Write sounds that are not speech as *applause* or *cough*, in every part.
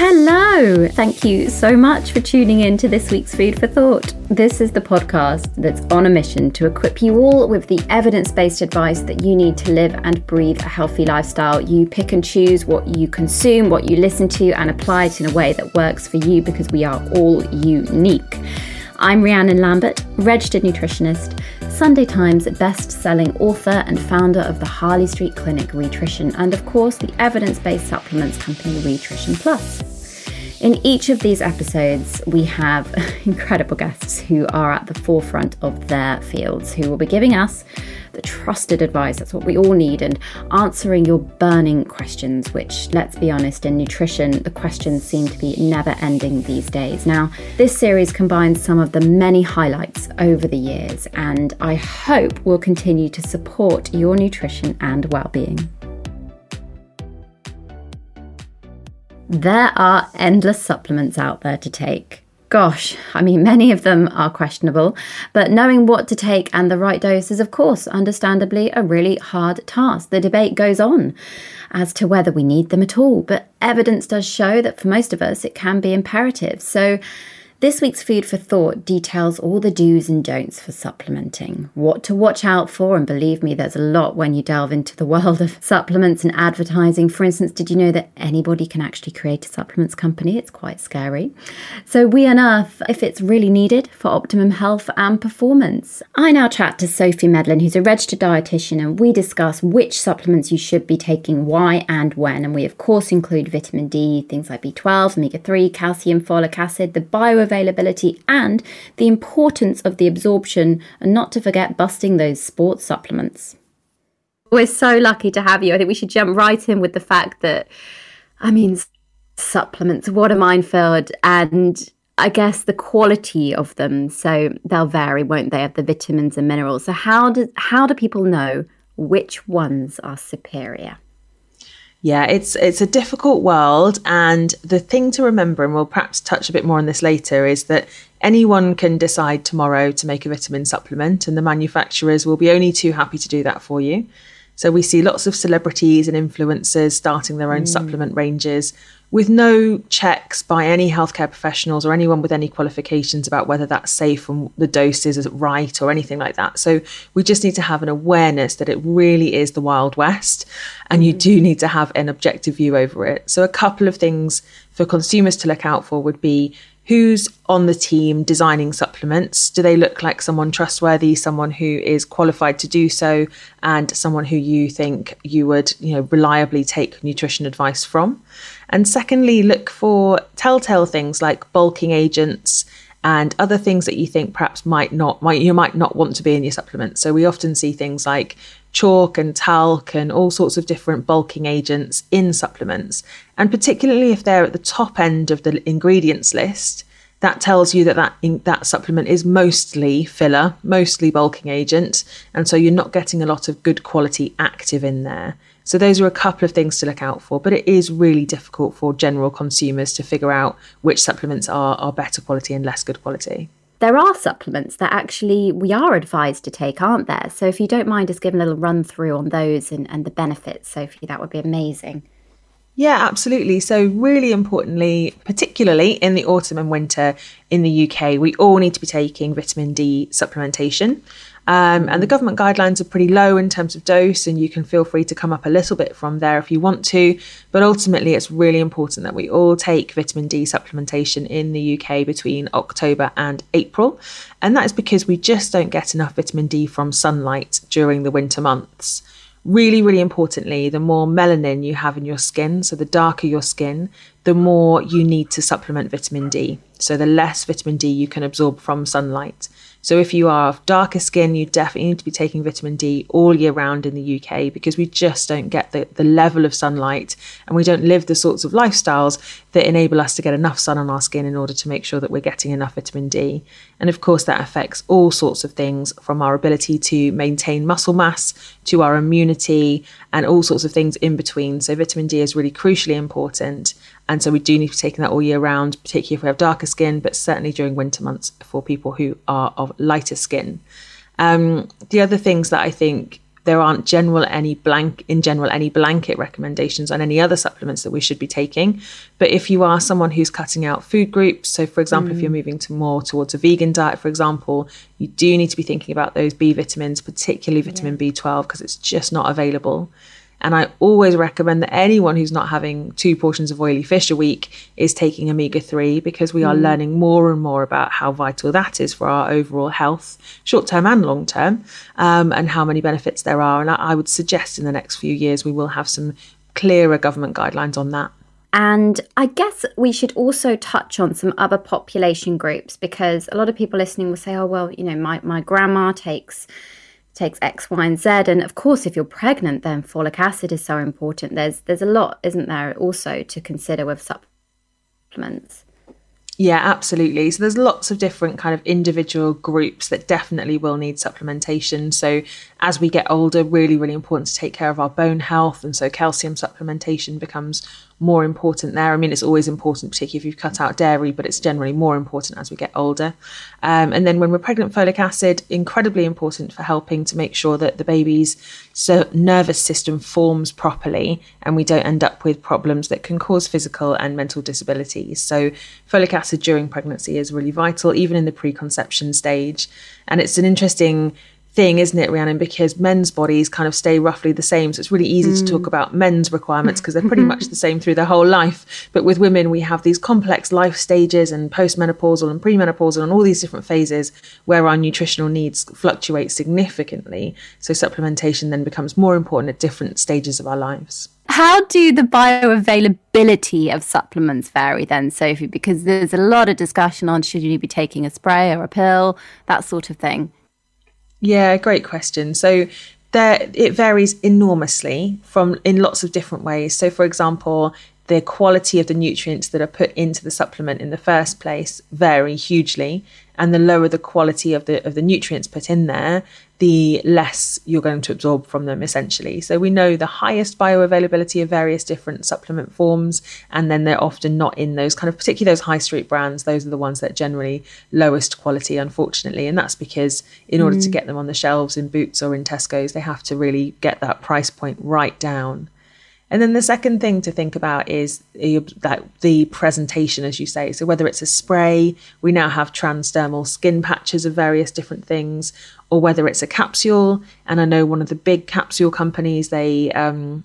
Hello! Thank you so much for tuning in to this week's Food for Thought. This is the podcast that's on a mission to equip you all with the evidence based advice that you need to live and breathe a healthy lifestyle. You pick and choose what you consume, what you listen to, and apply it in a way that works for you because we are all unique. I'm Rhiannon Lambert, registered nutritionist, Sunday Times best selling author, and founder of the Harley Street Clinic Rhitrition, and of course, the evidence based supplements company Rhitrition Plus. In each of these episodes, we have *laughs* incredible guests who are at the forefront of their fields, who will be giving us the trusted advice. That's what we all need, and answering your burning questions, which, let's be honest, in nutrition, the questions seem to be never ending these days. Now, this series combines some of the many highlights over the years, and I hope will continue to support your nutrition and well being. There are endless supplements out there to take. Gosh, I mean, many of them are questionable, but knowing what to take and the right dose is, of course, understandably a really hard task. The debate goes on as to whether we need them at all, but evidence does show that for most of us it can be imperative. So, this week's Food for Thought details all the do's and don'ts for supplementing, what to watch out for, and believe me, there's a lot when you delve into the world of supplements and advertising. For instance, did you know that anybody can actually create a supplements company? It's quite scary. So, we unearth if it's really needed for optimum health and performance. I now chat to Sophie Medlin, who's a registered dietitian, and we discuss which supplements you should be taking, why, and when. And we, of course, include vitamin D, things like B12, omega 3, calcium, folic acid, the bio availability and the importance of the absorption, and not to forget busting those sports supplements. We're so lucky to have you. I think we should jump right in with the fact that, I mean, supplements, what a minefield, and I guess the quality of them. So they'll vary, won't they, of the vitamins and minerals. So how do how do people know which ones are superior? Yeah, it's it's a difficult world, and the thing to remember, and we'll perhaps touch a bit more on this later, is that anyone can decide tomorrow to make a vitamin supplement, and the manufacturers will be only too happy to do that for you. So we see lots of celebrities and influencers starting their own mm. supplement ranges with no checks by any healthcare professionals or anyone with any qualifications about whether that's safe and the doses is right or anything like that. So we just need to have an awareness that it really is the Wild West and you mm-hmm. do need to have an objective view over it. So a couple of things for consumers to look out for would be who's on the team designing supplements? Do they look like someone trustworthy, someone who is qualified to do so, and someone who you think you would, you know, reliably take nutrition advice from? And secondly, look for telltale things like bulking agents and other things that you think perhaps might not might you might not want to be in your supplement. So we often see things like chalk and talc and all sorts of different bulking agents in supplements. And particularly if they're at the top end of the ingredients list, that tells you that that, in, that supplement is mostly filler, mostly bulking agent. And so you're not getting a lot of good quality active in there. So those are a couple of things to look out for, but it is really difficult for general consumers to figure out which supplements are, are better quality and less good quality. there are supplements that actually we are advised to take, aren't there? So if you don't mind just giving a little run through on those and, and the benefits, Sophie, that would be amazing. Yeah, absolutely. So, really importantly, particularly in the autumn and winter in the UK, we all need to be taking vitamin D supplementation. Um, and the government guidelines are pretty low in terms of dose, and you can feel free to come up a little bit from there if you want to. But ultimately, it's really important that we all take vitamin D supplementation in the UK between October and April. And that is because we just don't get enough vitamin D from sunlight during the winter months. Really, really importantly, the more melanin you have in your skin, so the darker your skin, the more you need to supplement vitamin D. So the less vitamin D you can absorb from sunlight. So if you are of darker skin, you definitely need to be taking vitamin D all year round in the UK because we just don't get the, the level of sunlight and we don't live the sorts of lifestyles that enable us to get enough sun on our skin in order to make sure that we're getting enough vitamin D. And of course, that affects all sorts of things from our ability to maintain muscle mass to our immunity and all sorts of things in between. So vitamin D is really crucially important. And so we do need to be taking that all year round, particularly if we have darker skin, but certainly during winter months for people who are of lighter skin. Um, the other things that I think there aren't general any blank in general any blanket recommendations on any other supplements that we should be taking but if you are someone who's cutting out food groups so for example mm. if you're mm. moving to more towards a vegan diet for example you do need to be thinking about those b vitamins particularly vitamin yeah. b12 because it's just not available and I always recommend that anyone who's not having two portions of oily fish a week is taking omega 3 because we are mm. learning more and more about how vital that is for our overall health, short term and long term, um, and how many benefits there are. And I, I would suggest in the next few years we will have some clearer government guidelines on that. And I guess we should also touch on some other population groups because a lot of people listening will say, oh, well, you know, my, my grandma takes takes X, Y, and Z. And of course, if you're pregnant, then folic acid is so important. There's there's a lot, isn't there, also to consider with supplements. Yeah, absolutely. So there's lots of different kind of individual groups that definitely will need supplementation. So as we get older, really, really important to take care of our bone health. And so calcium supplementation becomes more important there. I mean, it's always important, particularly if you've cut out dairy, but it's generally more important as we get older. Um, and then when we're pregnant, folic acid, incredibly important for helping to make sure that the baby's nervous system forms properly and we don't end up with problems that can cause physical and mental disabilities. So, folic acid during pregnancy is really vital, even in the preconception stage. And it's an interesting thing, isn't it, Rhiannon? Because men's bodies kind of stay roughly the same. So it's really easy mm. to talk mm. about men's requirements because they're pretty much *laughs* the same through their whole life. But with women, we have these complex life stages and postmenopausal and premenopausal and all these different phases where our nutritional needs fluctuate significantly. So supplementation then becomes more important at different stages of our lives. How do the bioavailability of supplements vary then, Sophie? Because there's a lot of discussion on should you be taking a spray or a pill, that sort of thing. Yeah, great question. So there it varies enormously from in lots of different ways. So for example, the quality of the nutrients that are put into the supplement in the first place vary hugely and the lower the quality of the of the nutrients put in there the less you're going to absorb from them essentially. So we know the highest bioavailability of various different supplement forms and then they're often not in those kind of particularly those high street brands. Those are the ones that are generally lowest quality unfortunately. And that's because in order mm. to get them on the shelves in boots or in tesco's they have to really get that price point right down and then the second thing to think about is that the presentation, as you say. So whether it's a spray, we now have transdermal skin patches of various different things, or whether it's a capsule. And I know one of the big capsule companies they um,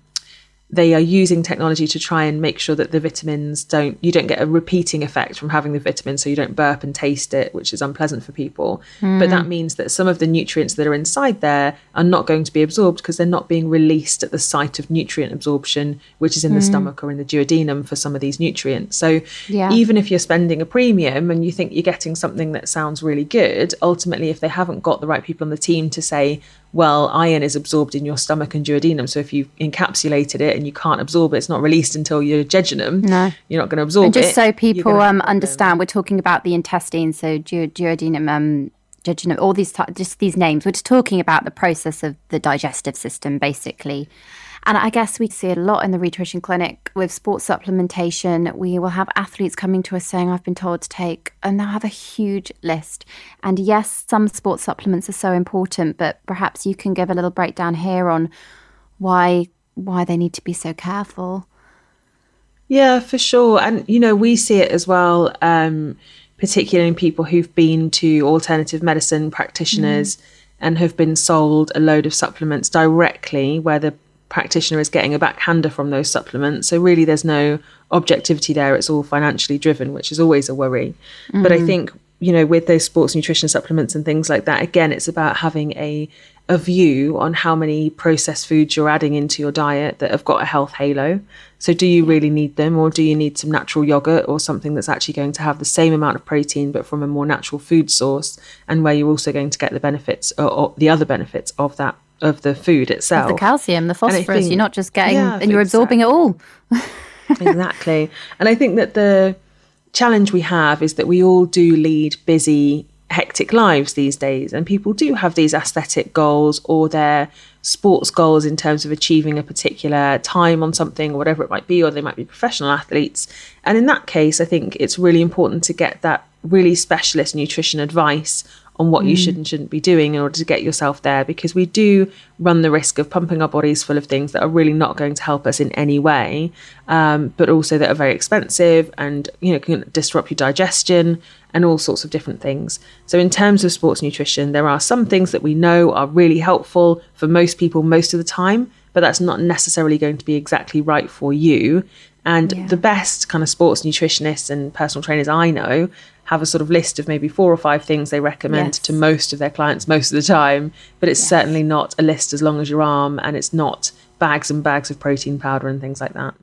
they are using technology to try and make sure that the vitamins don't you don't get a repeating effect from having the vitamin so you don't burp and taste it which is unpleasant for people mm. but that means that some of the nutrients that are inside there are not going to be absorbed because they're not being released at the site of nutrient absorption which is in mm. the hmm. stomach or in the duodenum for some of these nutrients so yeah. even if you're spending a premium and you think you're getting something that sounds really good ultimately if they haven't got the right people on the team to say well, iron is absorbed in your stomach and duodenum. So if you've encapsulated it and you can't absorb it, it's not released until your jejunum. No, you're not going to absorb it. and just it. so people um, understand, we're talking about the intestine, so duodenum, um, jejunum, all these t- just these names. We're just talking about the process of the digestive system, basically. And I guess we see a lot in the Rhitrition Clinic with sports supplementation. We will have athletes coming to us saying, I've been told to take, and they'll have a huge list. And yes, some sports supplements are so important, but perhaps you can give a little breakdown here on why why they need to be so careful. Yeah, for sure. And, you know, we see it as well, um, particularly in people who've been to alternative medicine practitioners mm. and have been sold a load of supplements directly where the practitioner is getting a backhander from those supplements. So really there's no objectivity there. It's all financially driven, which is always a worry. Mm-hmm. But I mm. think, you know, with those sports nutrition supplements and things like that, again, it's about having a a view on how many processed foods you're adding into your diet that have got a health halo. So, do you really need them, or do you need some natural yogurt or something that's actually going to have the same amount of protein but from a more natural food source, and where you're also going to get the benefits or, or the other benefits of that of the food itself. The calcium, the phosphorus. Think, you're not just getting, yeah, and you're absorbing it all. *laughs* *laughs* exactly. And I think that the challenge we have is that we all do lead busy, hectic lives these days, and people do have these aesthetic goals or their sports goals in terms of achieving a particular time on something or whatever it might be, or they might be professional athletes. And in that case, I think it's really important to get that really specialist nutrition advice on what mm. you should and shouldn't be doing in order to get yourself there because we do run the risk of pumping our bodies full of things that are really not going to help us in any way um, but also that are very expensive and you know can disrupt your digestion and all sorts of different things. So, in terms of sports nutrition, there are some things that we know are really helpful for most people most of the time, but that's not necessarily going to be exactly right for you. And yeah. the best kind of sports nutritionists and personal trainers I know have a sort of list of maybe four or five things they recommend yes. to most of their clients most of the time, but it's yes. certainly not a list as long as your arm and it's not bags and bags of protein powder and things like that.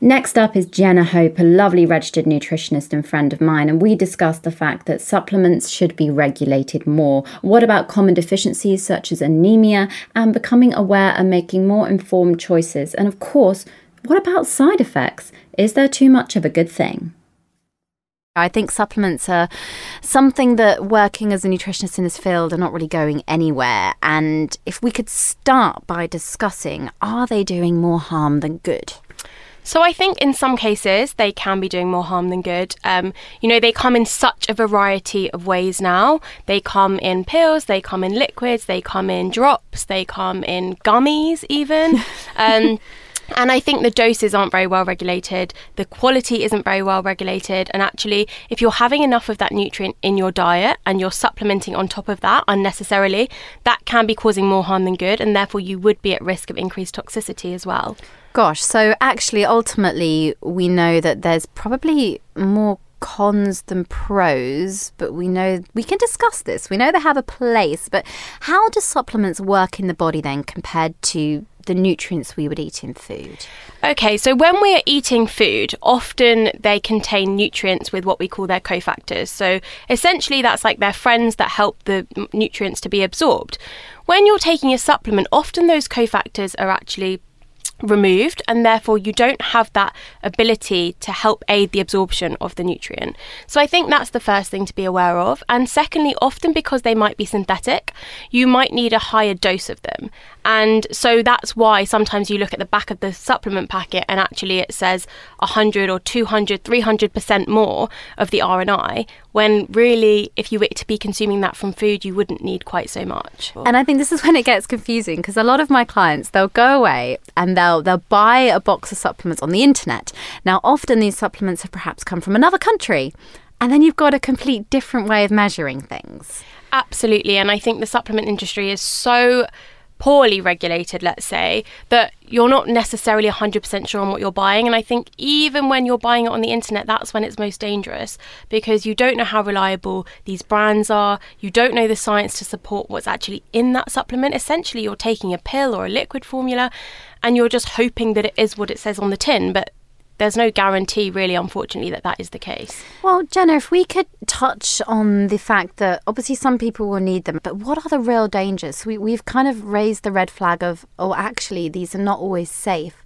Next up is Jenna Hope, a lovely registered nutritionist and friend of mine, and we discussed the fact that supplements should be regulated more. What about common deficiencies such as anemia and becoming aware and making more informed choices? And of course, what about side effects? Is there too much of a good thing? I think supplements are something that working as a nutritionist in this field are not really going anywhere. And if we could start by discussing are they doing more harm than good? So I think in some cases they can be doing more harm than good. Um, you know, they come in such a variety of ways now. They come in pills, they come in liquids, they come in drops, they come in gummies, even. *laughs* um, and I think the doses aren't very well regulated, the quality isn't very well regulated. And actually, if you're having enough of that nutrient in your diet and you're supplementing on top of that unnecessarily, that can be causing more harm than good. And therefore, you would be at risk of increased toxicity as well. Gosh, so actually, ultimately, we know that there's probably more cons than pros, but we know we can discuss this. We know they have a place, but how do supplements work in the body then compared to the nutrients we would eat in food? Okay, so when we're eating food, often they contain nutrients with what we call their cofactors. So essentially, that's like their friends that help the nutrients to be absorbed. When you're taking a supplement, often those cofactors are actually removed and therefore you don't have that ability to help aid the absorption of the nutrient. So I think that's the first thing to be aware of. And secondly, often because they might be synthetic, you might need a higher dose of them. And so that's why sometimes you look at the back of the supplement packet and actually it says 100 or 200, 300% more of the RNI, when really, if you were to be consuming that from food, you wouldn't need quite so much. And I think this is when it gets confusing because a lot of my clients, they'll go away and they'll, they'll buy a box of supplements on the internet. Now, often these supplements have perhaps come from another country. And then you've got a complete different way of measuring things. Absolutely. And I think the supplement industry is so poorly regulated, let's say, that you're not necessarily 100% sure on what you're buying. And I think even when you're buying it on the internet, that's when it's most dangerous because you don't know how reliable these brands are. You don't know the science to support what's actually in that supplement. Essentially, you're taking a pill or a liquid formula and you're just hoping that it is what it says on the tin. But there's no guarantee, really, unfortunately, that that is the case. Well, Jenna, if we could touch on the fact that obviously some people will need them, but what are the real dangers? We, we've kind of raised the red flag of, oh, actually, these are not always safe.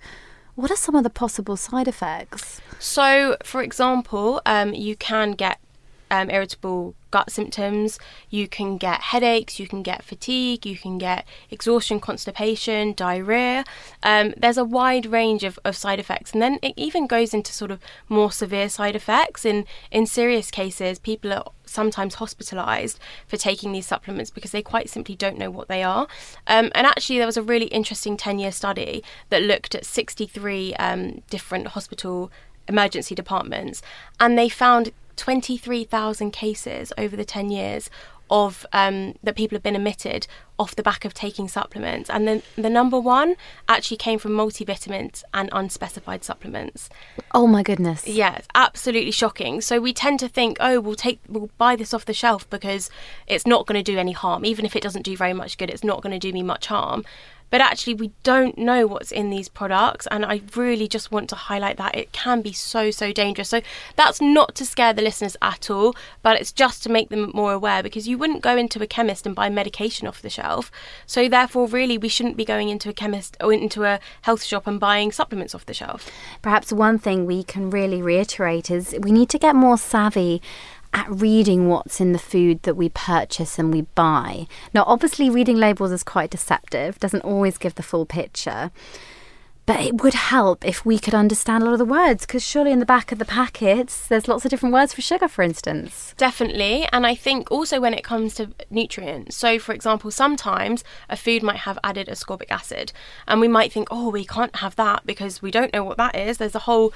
What are some of the possible side effects? So, for example, um, you can get um, irritable gut symptoms. You can get headaches, you can get fatigue, you can get exhaustion, constipation, diarrhea. Um, there's a wide range of, of side effects, and then it even goes into sort of more severe side effects. In in serious cases, people are sometimes hospitalized for taking these supplements because they quite simply don't know what they are. Um, and actually, there was a really interesting 10 year study that looked at 63 um, different hospital emergency departments, and they found 23,000 cases over the 10 years of um, that people have been admitted off the back of taking supplements. And then the number one actually came from multivitamins and unspecified supplements. Oh my goodness. Yeah, absolutely shocking. So we tend to think, oh, we'll take we'll buy this off the shelf because it's not going to do any harm. Even if it doesn't do very much good, it's not going to do me much harm but actually we don't know what's in these products and i really just want to highlight that it can be so so dangerous. So that's not to scare the listeners at all but it's just to make them more aware because you wouldn't go into a chemist and buy medication off the shelf. So therefore really we shouldn't be going into a chemist or into a health shop and buying supplements off the shelf. Perhaps one thing we can really reiterate is we need to get more savvy at reading what's in the food that we purchase and we buy. Now, obviously, reading labels is quite deceptive, doesn't always give the full picture. But it would help if we could understand a lot of the words, because surely in the back of the packets, there's lots of different words for sugar, for instance. Definitely. And I think also when it comes to nutrients, so for example, sometimes a food might have added ascorbic acid, and we might think, oh, we can't have that because we don't know what that is. There's a whole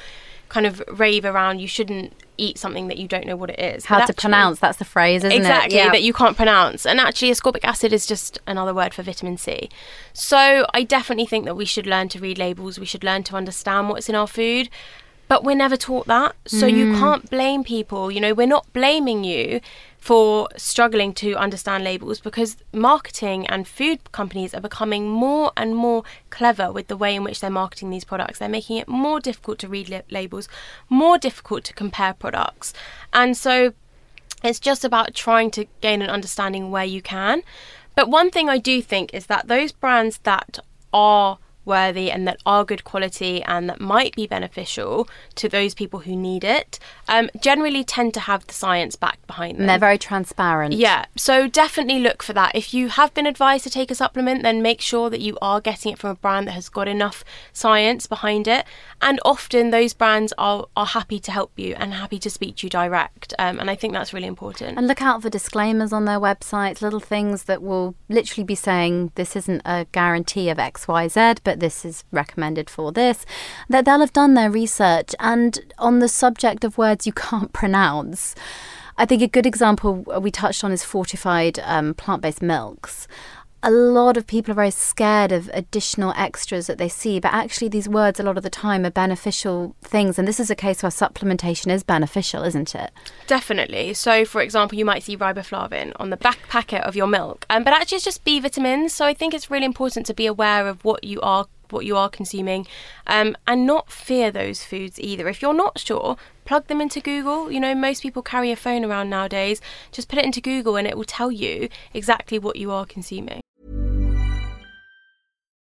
kind of rave around you shouldn't eat something that you don't know what it is. How but to actually, pronounce, that's the phrase, isn't exactly, it? Exactly, yeah. that you can't pronounce. And actually, ascorbic acid is just another word for vitamin C. So I definitely think that we should learn to read labels, we should learn to understand what's in our food. But we're never taught that. So mm. you can't blame people. You know, we're not blaming you for struggling to understand labels because marketing and food companies are becoming more and more clever with the way in which they're marketing these products. They're making it more difficult to read li- labels, more difficult to compare products. And so it's just about trying to gain an understanding where you can. But one thing I do think is that those brands that are worthy and that are good quality and that might be beneficial to those people who need it um, generally tend to have the science back behind them. And they're very transparent. Yeah, so definitely look for that. If you have been advised to take a supplement, then make sure that you are getting it from a brand that has got enough science behind it. And often those brands are, are happy to help you and happy to speak to you direct. Um, and I think that's really important. And look out for disclaimers on their websites, little things that will literally be saying this isn't a guarantee of XYZ, but this is recommended for this. That they'll have done their research. And on the subject of words you *laughs* can't pronounce, I think a good example we touched on is fortified um, plant based milks a lot of people are very scared of additional extras that they see, but actually, these words a lot of the time are beneficial things. And this is a case where supplementation is beneficial, isn't it? Definitely. So, for example, you might see riboflavin on the back packet of your milk, um, but actually, it's just B vitamins. So, I think it's really important to be aware of what you are what you are consuming um, and not fear those foods either. If you're not sure, plug them into Google. You know, most people carry a phone around nowadays. Just put it into Google and it will tell you exactly what you are consuming.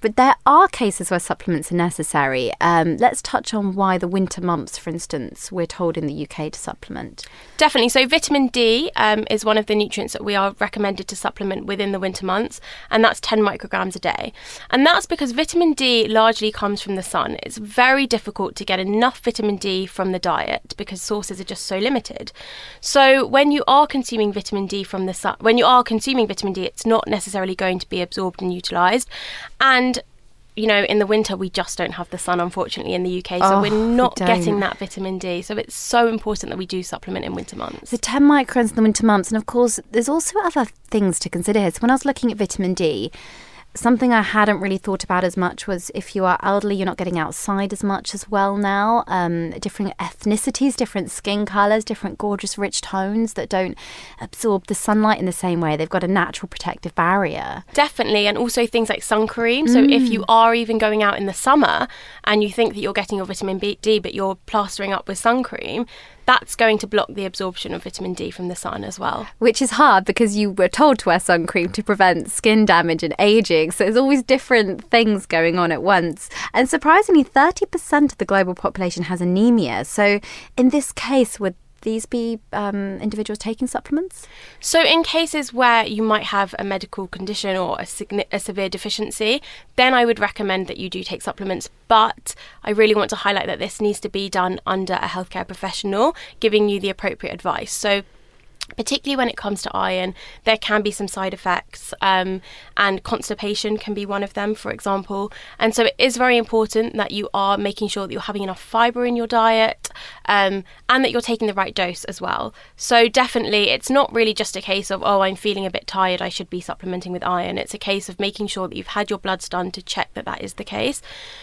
But there are cases where supplements are necessary. Um, let's touch on why the winter months, for instance, we're told in the UK to supplement. Definitely. So, vitamin D um, is one of the nutrients that we are recommended to supplement within the winter months, and that's 10 micrograms a day. And that's because vitamin D largely comes from the sun. It's very difficult to get enough vitamin D from the diet because sources are just so limited. So, when you are consuming vitamin D from the sun, when you are consuming vitamin D, it's not necessarily going to be absorbed and utilized. And you know, in the winter we just don't have the sun, unfortunately, in the UK, so Oh, we're not don't. getting that vitamin D. So it's so important that we do supplement in winter months. The 10 microns in the winter months, and of course, there's also other things to consider here. So, when I was looking at vitamin D, something I hadn't really thought about as much was if you are elderly, you're not getting outside as much as well now. Um, different ethnicities, different skin colours, different gorgeous rich tones that don't absorb the sunlight in the same way. They've got a natural protective barrier. Definitely, and also things like sun cream. So if you are even going out in the summer and you think that you're getting your vitamin B- D, but you're plastering up with sun cream, that's going to block the absorption of vitamin D from the sun as well. Which is hard because you were told to wear sun cream to prevent skin damage and aging. So there's always different things going on at once. And surprisingly, 30% of the global population has anemia. So in this case, would these be um, individuals taking supplements? So, in cases where you might have a medical condition or a, a severe deficiency, then I would recommend that you do take supplements. But I really want to highlight that this needs to be done under a healthcare professional giving you the appropriate advice. So, particularly when it comes to iron, there can be some side effects, um, and constipation can be one of them, for example. And so it is very important that you are making sure that you're having enough fibre in your diet um, and that you're taking the right dose as well. So, definitely, it's not really just a case of, oh, I'm feeling a bit tired, I should be supplementing with iron. It's a case of making sure that you've had your bloods done to check that that is the case.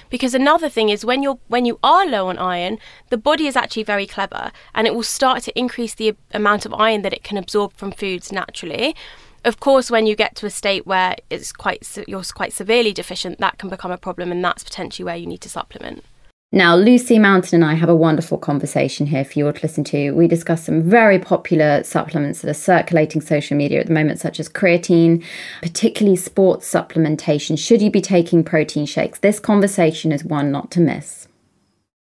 Because another thing is when you're when you are low on iron, the body is actually very clever and it will start to increase the amount of iron that it can absorb from foods naturally. Of course, when you get to a state where it's quite you're quite severely deficient, that can become a problem, and that's potentially where you need to supplement. Now, Lucy Mountain and I have a wonderful conversation here for you all to listen to. We discuss some very popular supplements that are circulating social media at the moment, such as creatine, particularly sports supplementation. Should you be taking protein shakes? This conversation is one not to miss.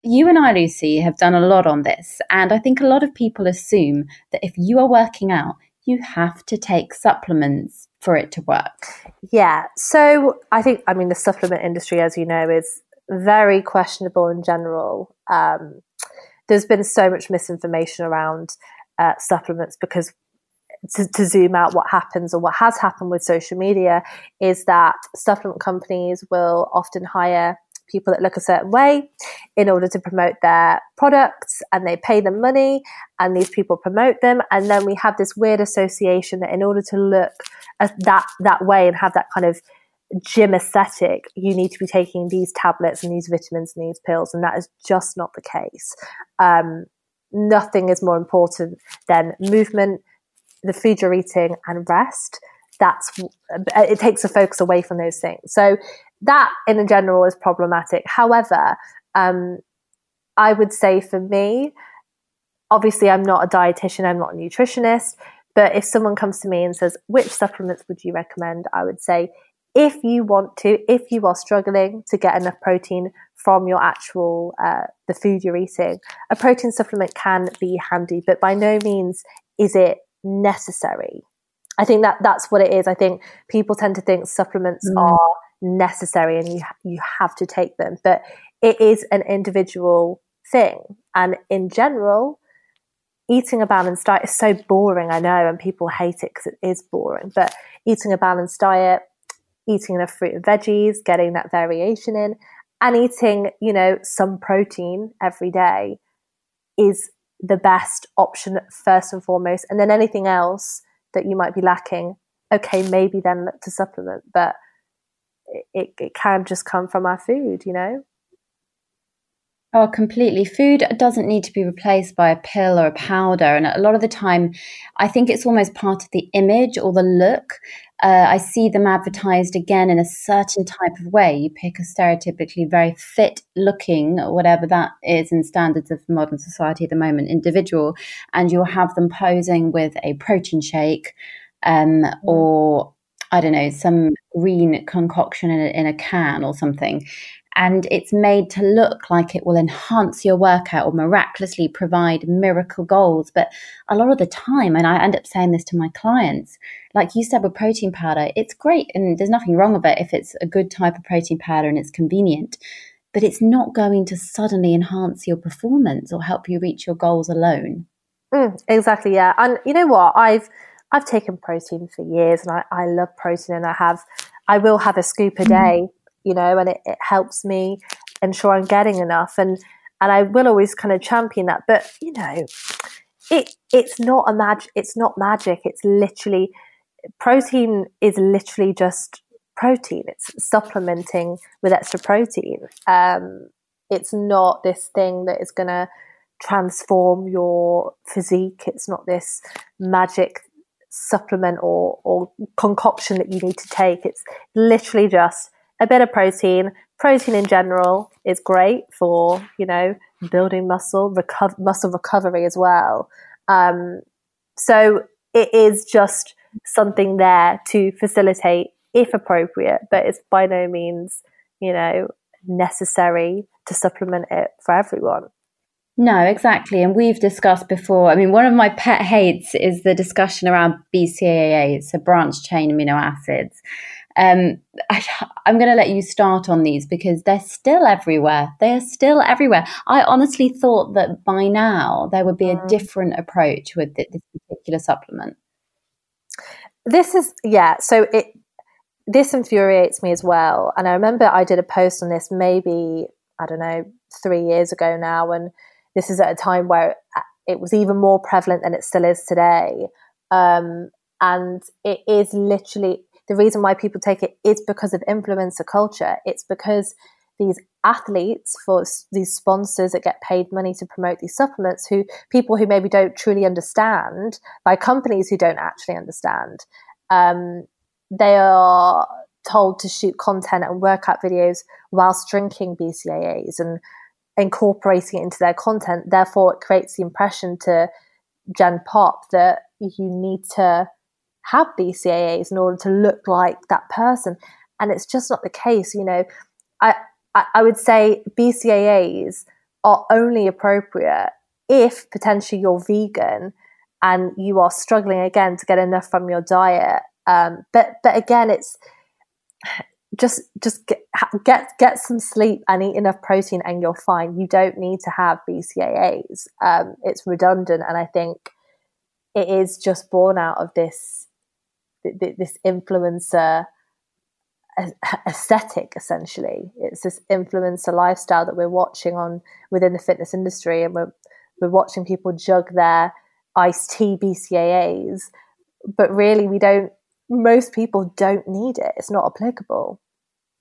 You and I, Lucy, have done a lot on this, and I think a lot of people assume that if you are working out, you have to take supplements for it to work. Yeah. So I think, I mean, the supplement industry, as you know, is very questionable in general. Um, there's been so much misinformation around uh, supplements because to, to zoom out what happens or what has happened with social media is that supplement companies will often hire people that look a certain way in order to promote their products and they pay them money and these people promote them. And then we have this weird association that in order to look at that that way and have that kind of gym aesthetic you need to be taking these tablets and these vitamins and these pills. And that is just not the case. Um, nothing is more important than movement the food you're eating and rest. That's it takes the focus away from those things. So that in general is problematic. However um, i would say for me obviously i'm not a dietitian i'm not a nutritionist but if someone comes to me and says which supplements would you recommend? I would say if you want to if you are struggling to get enough protein from your actual uh, the food you're eating a protein supplement can be handy but by no means is it necessary. I think that that's what it is. I think people tend to think supplements Mm. are necessary and you you have to take them. But it is an individual thing. And in general eating a balanced diet is so boring i know and people hate it because it is boring. But eating a balanced diet eating enough fruit and veggies getting that variation in and eating you know some protein every day is the best option first and foremost. And then anything else that you might be lacking okay maybe then look to supplement. But it, it can just come from our food you know Oh, completely. Food doesn't need to be replaced by a pill or a powder. And a lot of the time, I think it's almost part of the image or the look. Uh, I see them advertised again in a certain type of way. You pick a stereotypically very fit looking, whatever that is in standards of modern society at the moment, individual, and you'll have them posing with a protein shake um, mm. or I don't know, some green concoction in a, in a can or something and it's made to look like it will enhance your workout or miraculously provide miracle goals. But a lot of the time, and I end up saying this to my clients, like you said with protein powder, it's great and there's nothing wrong with it if it's a good type of protein powder and it's convenient. But it's not going to suddenly enhance your performance or help you reach your goals alone. Mm, exactly, yeah. And you know what? I've I've taken protein for years and I, I love protein and I have I will have a scoop a mm-hmm. day you know, and it, it helps me ensure I'm getting enough. And and I will always kind of champion that. But you know, it it's not a magic. It's not magic. It's literally protein is literally just protein. It's supplementing with extra protein. Um, it's not this thing that is going to transform your physique. It's not this magic supplement or, or concoction that you need to take. It's literally just a bit of protein. Protein in general is great for, you know, building muscle, reco- muscle recovery as well. Um, so it is just something there to facilitate if appropriate, but it's by no means, you know, necessary to supplement it for everyone. No, exactly. And we've discussed before. I mean, one of my pet hates is the discussion around BCAAs, so branched chain amino acids. Um, I, am going to let you start on these because they're still everywhere. They are still everywhere. I honestly thought that by now there would be a mm. different approach with this particular supplement. This is yeah. So it this infuriates me as well. And I remember I did a post on this maybe I don't know three years ago now, and this is at a time where it was even more prevalent than it still is today. Um, and it is literally the reason why people take it is because of influencer culture. It's because these athletes for these sponsors that get paid money to promote these supplements who people who maybe don't truly understand by companies who don't actually understand um, they are told to shoot content and workout videos whilst drinking bcaas and incorporating it into their content therefore it creates the impression to gen pop that you need to have BCAAs in order to look like that person. And it's just not the case. You know, I, I, I would say BCAAs are only appropriate if potentially you're vegan and you are struggling again to get enough from your diet. Um, but but again, it's just just get, get get some sleep and eat enough protein, and you're fine. You don't need to have BCAAs. Um, it's redundant, and I think it is just born out of this this influencer *laughs* aesthetic essentially it's this influencer lifestyle that we're watching on within the fitness industry and we're we're watching people jug their iced tea BCAAs but really we don't most people don't need it it's not applicable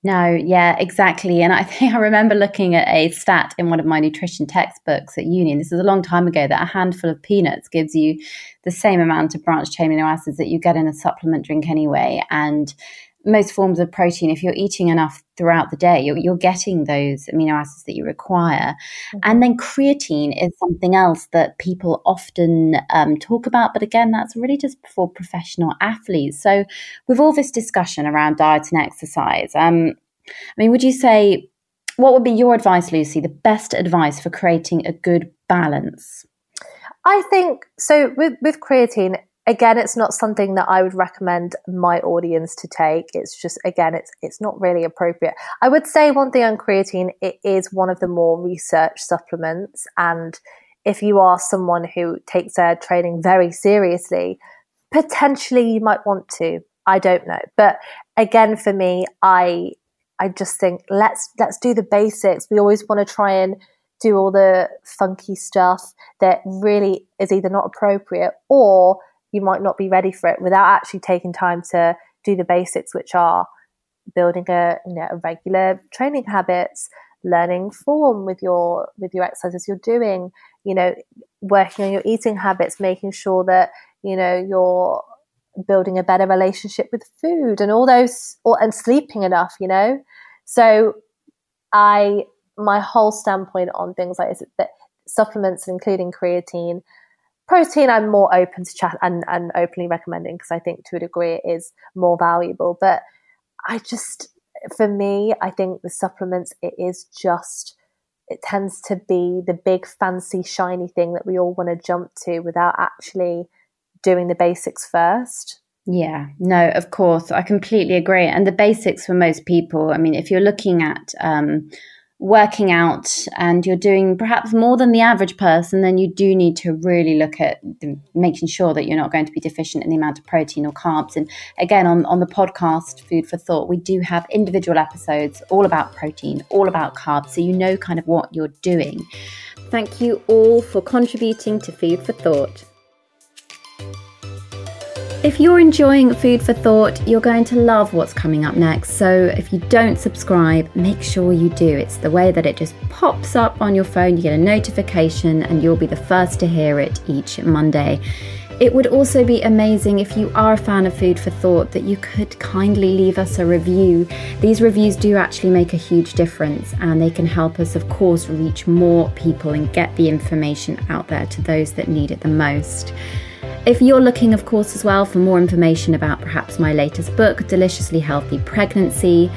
no, yeah, exactly. And I *laughs* think I remember looking at a stat in one of my nutrition textbooks at uni, this is a long time ago, that a handful of peanuts gives you the same amount of branched chain amino acids that you get in a supplement drink anyway. And most forms of protein, if you're eating enough throughout the day, you're, you're getting those amino acids that you require. Mm-hmm. And then creatine is something else that people often um, talk about. But again, that's really just for professional athletes. So, with all this discussion around diet and exercise, um, I mean, would you say, what would be your advice, Lucy, the best advice for creating a good balance? I think so with, with creatine, again it's not something that i would recommend my audience to take. It's just again it's it's not really appropriate. I would say one thing on creatine it is one of the more research supplements. And if you are someone who takes their training very seriously potentially you might want to. I don't know. But again for me i i just think let's let's do the basics. We always want to try and do all the funky stuff that really is either not appropriate or you might not be ready for it without actually taking time to do the basics, which are building a, you know, a regular training habits, learning form with your with your exercises you're doing you know working on your eating habits making sure that you know you're building a better relationship with food and all those or, and sleeping enough you know? So i my whole standpoint on things like this that supplements including creatine protein i'm more open to chat and, and openly recommending because i think to a degree it is more valuable but i just for me i think the supplements it is just it tends to be the big fancy shiny thing that we all want to jump to without actually doing the basics first. Yeah, no, of course. I completely agree. And the basics for most people, I mean, if you're looking at um, working out and you're doing perhaps more than the average person, then you do need to really look at the, making sure that you're not going to be deficient in the amount of protein or carbs. And again, on, on the podcast, Food for Thought, we do have individual episodes all about protein, all about carbs, so you know kind of what you're doing. Thank you all for contributing to Food for Thought. If you're enjoying Food for Thought, you're going to love what's coming up next. So if you don't subscribe, make sure you do. It's the way that it just pops up on your phone, you get a notification, and you'll be the first to hear it each Monday. It would also be amazing if you are a fan of Food for Thought that you could kindly leave us a review. These reviews do actually make a huge difference and they can help us, of course, reach more people and get the information out there to those that need it the most. If you're looking, of course, as well for more information about perhaps my latest book, Deliciously Healthy Pregnancy,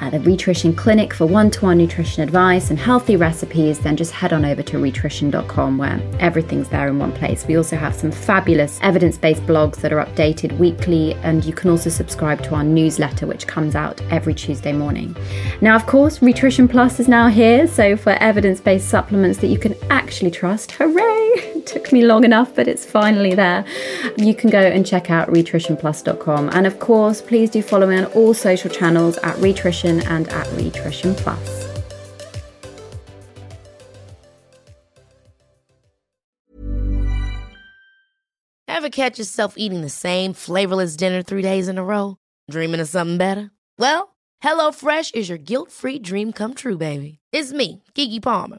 uh, the Rhitrition Clinic for one to one nutrition advice and healthy recipes, then just head on over to rhitrition.com where everything's there in one place. We also have some fabulous evidence based blogs that are updated weekly, and you can also subscribe to our newsletter, which comes out every Tuesday morning. Now, of course, Rhitrition Plus is now here, so for evidence based supplements that you can actually trust, hooray! Took me long enough, but it's finally there. You can go and check out rhitritionplus.com. And of course, please do follow me on all social channels at Rhitrition and at Rhitrition Plus. Ever catch yourself eating the same flavorless dinner three days in a row? Dreaming of something better? Well, HelloFresh is your guilt free dream come true, baby. It's me, Keke Palmer.